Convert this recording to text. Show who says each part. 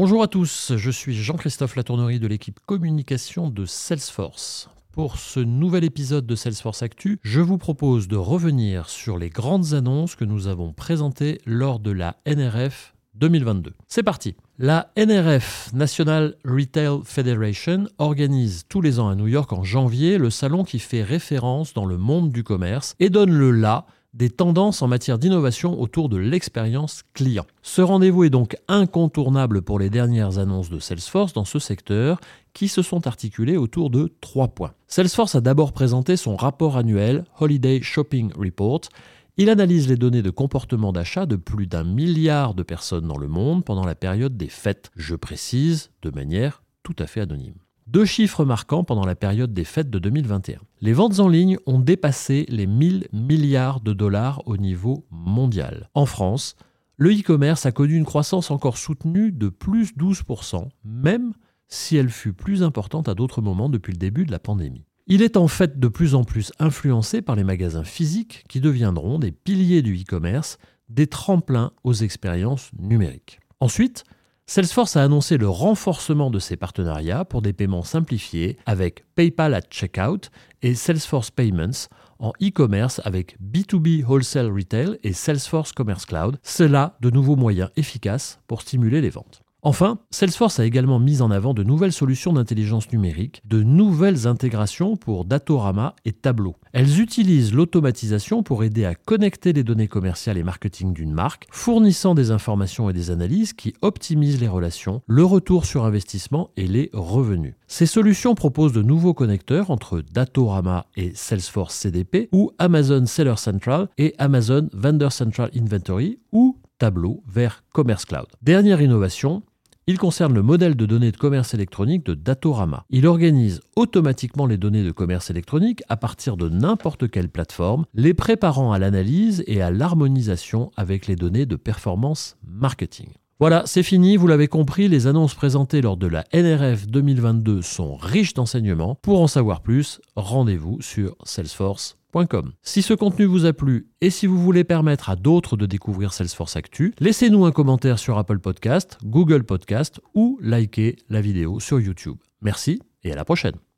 Speaker 1: Bonjour à tous, je suis Jean-Christophe Latournerie de l'équipe communication de Salesforce. Pour ce nouvel épisode de Salesforce Actu, je vous propose de revenir sur les grandes annonces que nous avons présentées lors de la NRF 2022. C'est parti La NRF, National Retail Federation, organise tous les ans à New York en janvier le salon qui fait référence dans le monde du commerce et donne le là des tendances en matière d'innovation autour de l'expérience client. Ce rendez-vous est donc incontournable pour les dernières annonces de Salesforce dans ce secteur qui se sont articulées autour de trois points. Salesforce a d'abord présenté son rapport annuel Holiday Shopping Report. Il analyse les données de comportement d'achat de plus d'un milliard de personnes dans le monde pendant la période des fêtes. Je précise de manière tout à fait anonyme. Deux chiffres marquants pendant la période des fêtes de 2021. Les ventes en ligne ont dépassé les 1000 milliards de dollars au niveau mondial. En France, le e-commerce a connu une croissance encore soutenue de plus 12%, même si elle fut plus importante à d'autres moments depuis le début de la pandémie. Il est en fait de plus en plus influencé par les magasins physiques qui deviendront des piliers du e-commerce, des tremplins aux expériences numériques. Ensuite, Salesforce a annoncé le renforcement de ses partenariats pour des paiements simplifiés avec PayPal at Checkout et Salesforce Payments en e-commerce avec B2B Wholesale Retail et Salesforce Commerce Cloud. Cela de nouveaux moyens efficaces pour stimuler les ventes. Enfin, Salesforce a également mis en avant de nouvelles solutions d'intelligence numérique, de nouvelles intégrations pour Datorama et Tableau. Elles utilisent l'automatisation pour aider à connecter les données commerciales et marketing d'une marque, fournissant des informations et des analyses qui optimisent les relations, le retour sur investissement et les revenus. Ces solutions proposent de nouveaux connecteurs entre Datorama et Salesforce CDP ou Amazon Seller Central et Amazon Vendor Central Inventory ou Tableau vers Commerce Cloud. Dernière innovation, il concerne le modèle de données de commerce électronique de Datorama. Il organise automatiquement les données de commerce électronique à partir de n'importe quelle plateforme, les préparant à l'analyse et à l'harmonisation avec les données de performance marketing. Voilà, c'est fini, vous l'avez compris, les annonces présentées lors de la NRF 2022 sont riches d'enseignements. Pour en savoir plus, rendez-vous sur Salesforce si ce contenu vous a plu et si vous voulez permettre à d'autres de découvrir Salesforce Actu, laissez-nous un commentaire sur Apple Podcast, Google Podcast ou likez la vidéo sur YouTube. Merci et à la prochaine.